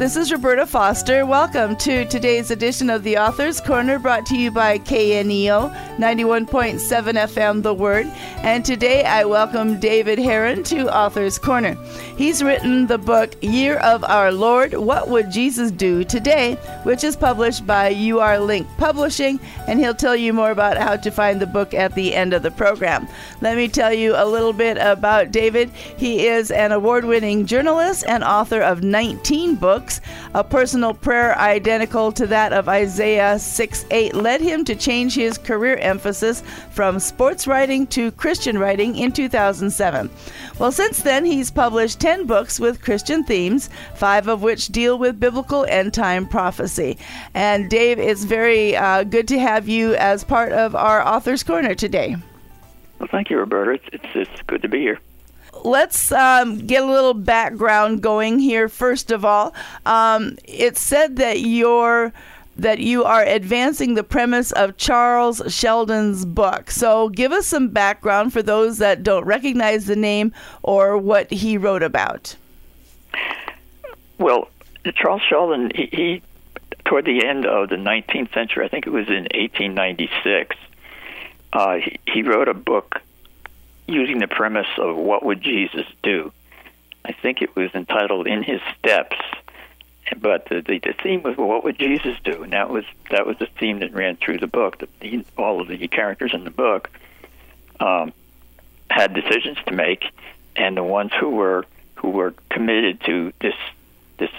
This is Roberta Foster. Welcome to today's edition of the Author's Corner brought to you by KNEO 91.7 FM The Word. And today I welcome David Heeren to Author's Corner. He's written the book Year of Our Lord What Would Jesus Do Today, which is published by Urlink Publishing, and he'll tell you more about how to find the book at the end of the program. Let me tell you a little bit about David. He is an award winning journalist and author of 19 books a personal prayer identical to that of Isaiah 6 8 led him to change his career emphasis from sports writing to Christian writing in 2007. Well, since then, he's published 10 books with Christian themes, five of which deal with biblical end time prophecy. And Dave, it's very uh, good to have you as part of our Author's Corner today. Well, thank you, Roberta. It's, it's, it's good to be here let's um, get a little background going here. First of all, um, it's said that you're that you are advancing the premise of Charles Sheldon's book. So, give us some background for those that don't recognize the name or what he wrote about. Well, Charles Sheldon, he, he toward the end of the 19th century, I think it was in 1896, uh, he, he wrote a book using the premise of what would Jesus do. I think it was entitled "In His Steps," but the, the, the theme was well, what would Jesus do, and that was that was the theme that ran through the book. The, the, all of the characters in the book um, had decisions to make, and the ones who were who were committed to this this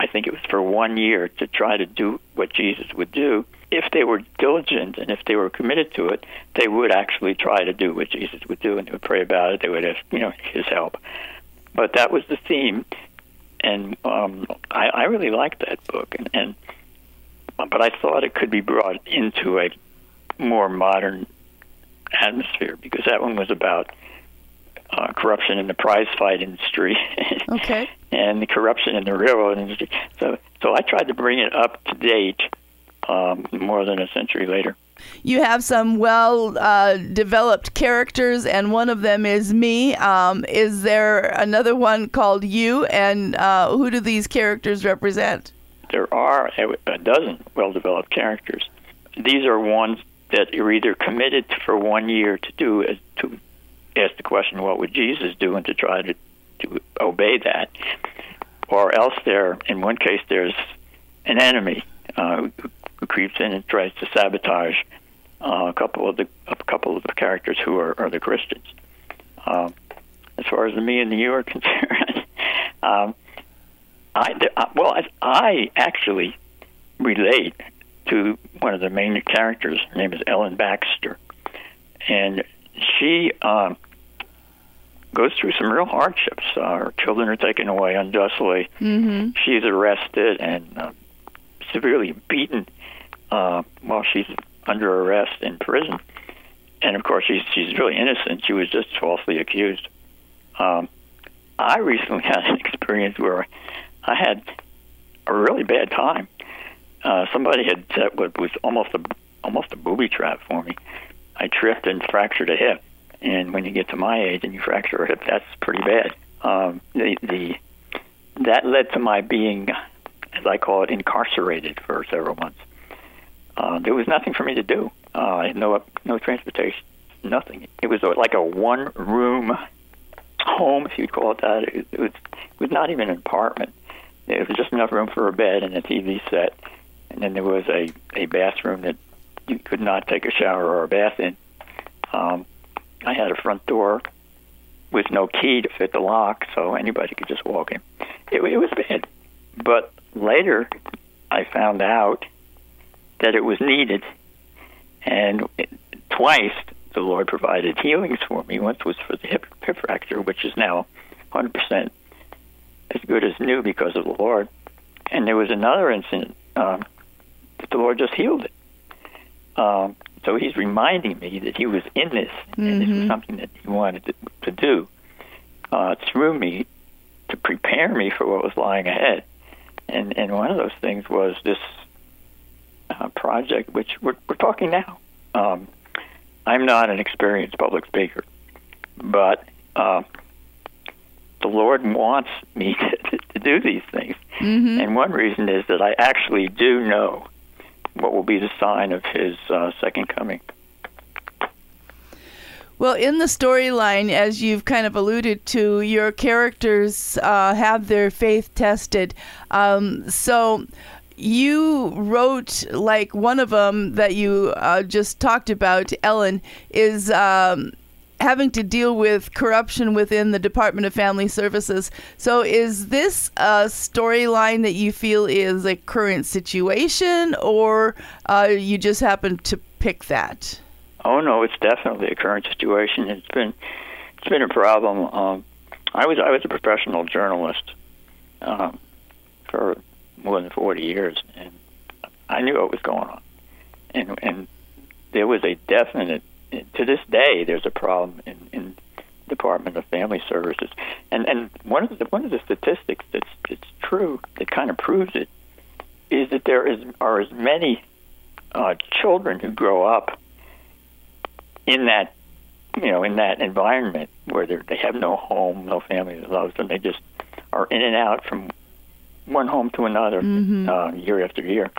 I think it was for one year to try to do what Jesus would do if they were diligent and if they were committed to it, they would actually try to do what Jesus would do, and they would pray about it. They would ask, you know, His help. But that was the theme, and um, I, I really liked that book. And, and but I thought it could be brought into a more modern atmosphere because that one was about uh, corruption in the prize fight industry. okay. and the corruption in the railroad industry. So, so I tried to bring it up to date um, more than a century later. You have some well uh, developed characters, and one of them is me. Um, is there another one called you, and uh, who do these characters represent? There are a dozen well developed characters. These are ones that you're either committed for one year to do, to ask the question, what would Jesus do, and to try to, to obey that. Or else, there, in one case, there's an enemy uh, who creeps in and tries to sabotage uh, a couple of the a couple of the characters who are, are the Christians. Um, as far as the me and the you are concerned, um, I uh, well I, I actually relate to one of the main characters. Her name is Ellen Baxter, and she um, goes through some real hardships. Uh, her children are taken away unjustly. Mm-hmm. She's arrested and uh, severely beaten uh, while she's under arrest in prison. And of course, she's she's really innocent. She was just falsely accused. Um, I recently had an experience where I had a really bad time. Uh, somebody had set what was almost a almost a booby trap for me. I tripped and fractured a hip, and when you get to my age and you fracture a hip, that's pretty bad. Um, the the that led to my being, as I call it, incarcerated for several months uh, there was nothing for me to do. Uh, no no transportation, nothing. It was like a one room home, if you'd call it that. It, it was it was not even an apartment. It was just enough room for a bed and a TV set, and then there was a a bathroom that you could not take a shower or a bath in. Um, I had a front door with no key to fit the lock, so anybody could just walk in. It, it was bad, but later I found out that it was needed. And twice the Lord provided healings for me. Once was for the hip, hip fracture, which is now 100% as good as new because of the Lord. And there was another incident um, that the Lord just healed it. Um, so he's reminding me that he was in this, mm-hmm. and this was mm-hmm. something that he wanted to, to do uh, through me to prepare me for what was lying ahead. And and one of those things was this uh, project, which we're, we're talking now. Um, I'm not an experienced public speaker, but uh, the Lord wants me to, to do these things. Mm-hmm. And one reason is that I actually do know what will be the sign of his uh, second coming. Well, in the storyline, as you've kind of alluded to, your characters uh, have their faith tested. Um, so you wrote, like one of them that you uh, just talked about, Ellen, is. Um, having to deal with corruption within the Department of Family Services. So, is this a storyline that you feel is a current situation, or uh, you just happen to pick that? Oh no, it's definitely a current situation. It's been it's been a problem. Um, I was I was a professional journalist um, for more than forty years, and I knew what was going on, and and there was a definite to this day there's a problem in, in Department of Family Services, and and one of the one of the statistics that's that's true that kind of proves it is that there is are as many uh, children who grow up in that you know in that environment where they they have no home, no family that loves them, they just are in and out from one home to another mm-hmm. uh, year after year,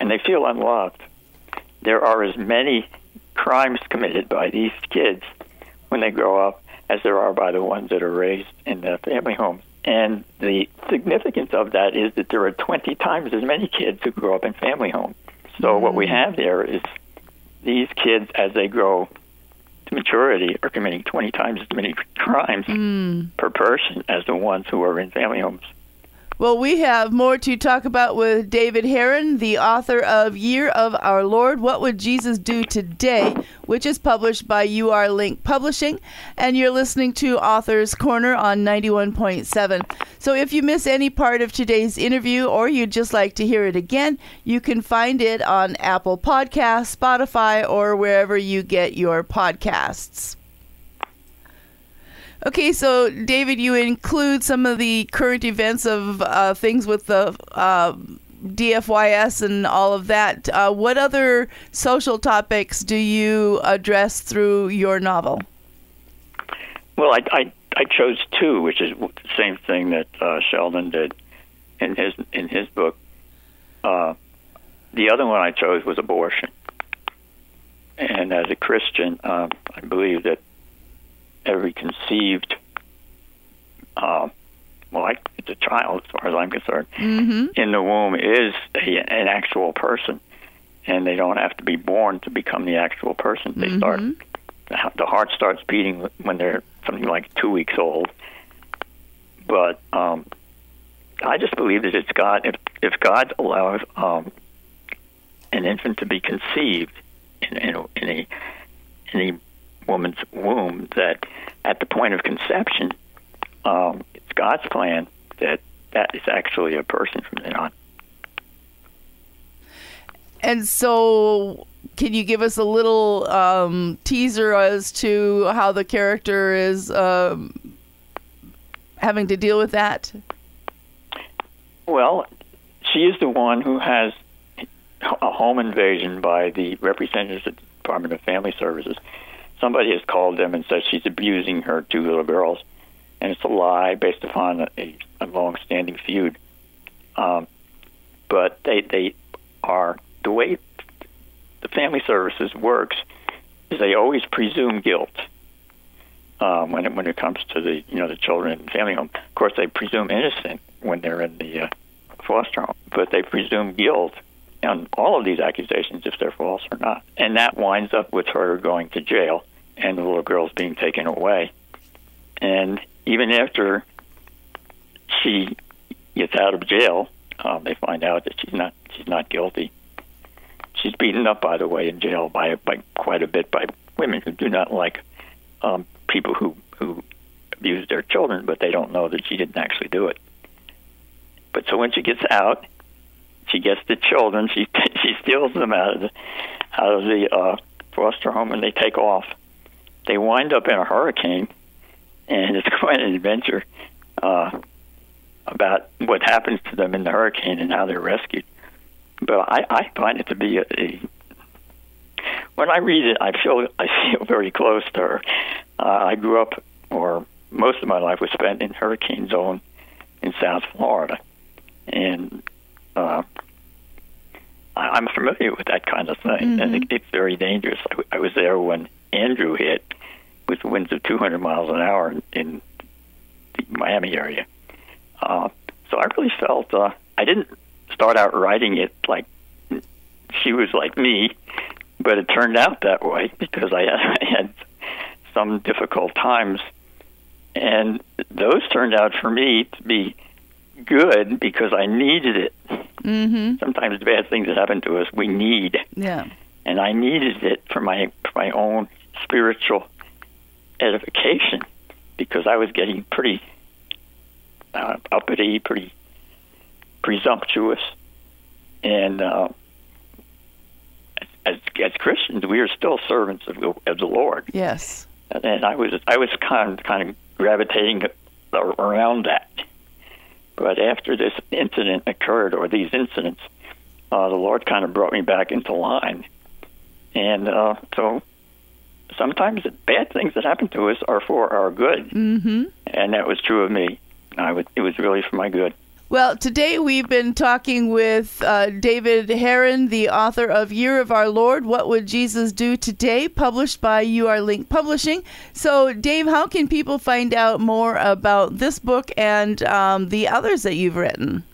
and they feel unloved. There are as many crimes committed by these kids when they grow up as there are by the ones that are raised in the family homes. And the significance of that is that there are 20 times as many kids who grow up in family homes. So mm-hmm. what we have there is these kids, as they grow to maturity, are committing 20 times as many crimes mm. per person as the ones who are in family homes. Well, we have more to talk about with David Heeren, the author of Year of Our Lord What Would Jesus Do Today, which is published by Urlink Publishing. And you're listening to Author's Corner on 91.7. So if you miss any part of today's interview or you'd just like to hear it again, you can find it on Apple Podcasts, Spotify, or wherever you get your podcasts. Okay, so David, you include some of the current events of uh, things with the uh, DFYS and all of that. Uh, what other social topics do you address through your novel? Well, I, I, I chose two, which is the same thing that uh, Sheldon did in his in his book. Uh, the other one I chose was abortion, and as a Christian, um, I believe that every conceived, uh, well, I, it's a child as far as I'm concerned, mm-hmm. in the womb is a, an actual person, and they don't have to be born to become the actual person. They mm-hmm. start, the heart starts beating when they're something like two weeks old. But um, I just believe that it's God. If if God allows um, an infant to be conceived in, in, in a in a woman's womb that at the point of conception, um, it's God's plan that that is actually a person from then on. And so, can you give us a little um, teaser as to how the character is um, having to deal with that? Well, she is the one who has a home invasion by the representatives of the Department of Family Services somebody has called them and said she's abusing her two little girls, and it's a lie based upon a, a long-standing feud. Um, but they they are the way the family services works is they always presume guilt um, when it when it comes to the you know the children in the family home. Of course, they presume innocent when they're in the uh, foster home, but they presume guilt on all of these accusations if they're false or not, and that winds up with her going to jail and the little girl's being taken away. And even after she gets out of jail, um, they find out that she's not she's not guilty. She's beaten up, by the way, in jail by by quite a bit by women who do not like um, people who who abuse their children, but they don't know that she didn't actually do it. But so when she gets out, she gets the children. She she steals them out of the out of the uh, foster home, and they take off they wind up in a hurricane, and it's quite an adventure uh, about what happens to them in the hurricane and how they're rescued. But I, I find it to be a, a when I read it, I feel I feel very close to her. Uh, I grew up, or most of my life was spent in hurricane zone in South Florida, and uh, I, I'm familiar with that kind of thing, Mm-hmm. and it, it's very dangerous. I, I was there when Andrew hit with winds of 200 miles an hour in, the Miami area. Uh, so I really felt uh, I didn't start out writing it like she was like me, but it turned out that way because I, I had some difficult times, and those turned out for me to be good because I needed it. Mm-hmm. Sometimes the bad things that happen to us we need, Yeah. and I needed it for my for my own spiritual edification because I was getting pretty uh, uppity, pretty presumptuous, and uh, as as Christians, we are still servants of the, of the Lord, Yes. and I was I was kind of, kind of gravitating around that. But after this incident occurred, or these incidents, uh, the Lord kind of brought me back into line, and uh, so sometimes the bad things that happen to us are for our good, Mm-hmm. and that was true of me. I would, it was really for my good. Well, today we've been talking with uh, David Heeren, the author of Year of Our Lord, What Would Jesus Do Today, published by Urlink Publishing. So, Dave, how can people find out more about this book and um, the others that you've written?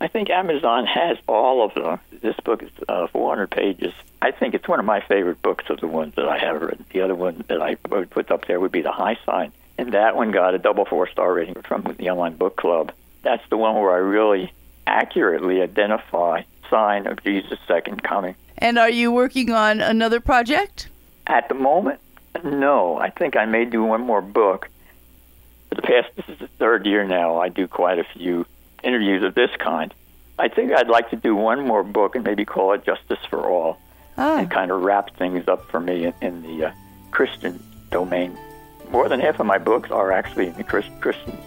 I think Amazon has all of them. This book is uh, 400 pages. I think it's one of my favorite books of the ones that I have written. The other one that I would put up there would be The High Sign. And that one got a double four star rating from the Online Book Club. That's the one where I really accurately identify sign of Jesus' second coming. And are you working on another project? At the moment, no. I think I may do one more book. For the past, this is the third year now, I do quite a few interviews of this kind. I think I'd like to do one more book and maybe call it Justice for All Ah, and kind of wrap things up for me in, in the uh, Christian domain. More than half of my books are actually in the Chris, Christian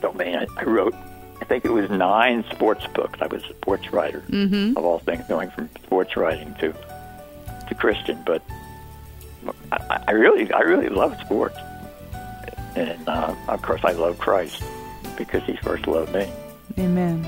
domain. I, I wrote, I think it was nine sports books. I was a sports writer, mm-hmm. of all things, going from sports writing to to Christian. But I, I really, I really love sports, and uh, of course, I love Christ because He first loved me. Amen.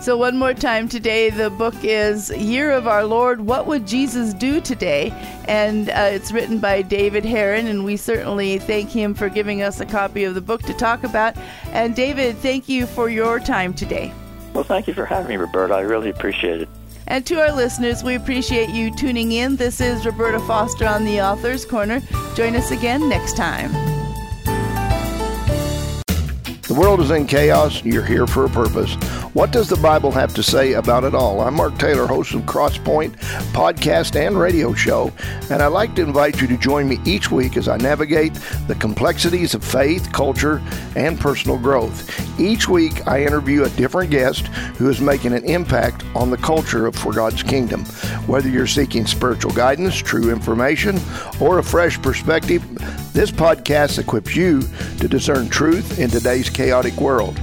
So, one more time today, the book is Year of Our Lord What Would Jesus Do Today? And uh, it's written by David Heeren, and we certainly thank him for giving us a copy of the book to talk about. And, David, thank you for your time today. Well, thank you for having me, Roberta. I really appreciate it. And to our listeners, we appreciate you tuning in. This is Roberta Foster on the Author's Corner. Join us again next time. The world is in chaos. You're here for a purpose. What does the Bible have to say about it all? I'm Mark Taylor, host of Crosspoint podcast and radio show, and I'd like to invite you to join me each week as I navigate the complexities of faith, culture, and personal growth. Each week, I interview a different guest who is making an impact on the culture of For God's Kingdom. Whether you're seeking spiritual guidance, true information, or a fresh perspective, this podcast equips you to discern truth in today's chaotic world.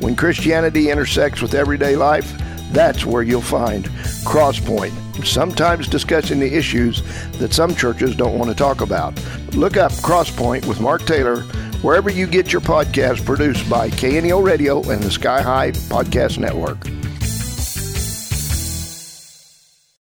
When Christianity intersects with everyday life, that's where you'll find Crosspoint, sometimes discussing the issues that some churches don't want to talk about. Look up Crosspoint with Mark Taylor wherever you get your podcast produced by KNEO Radio and the Sky High Podcast Network.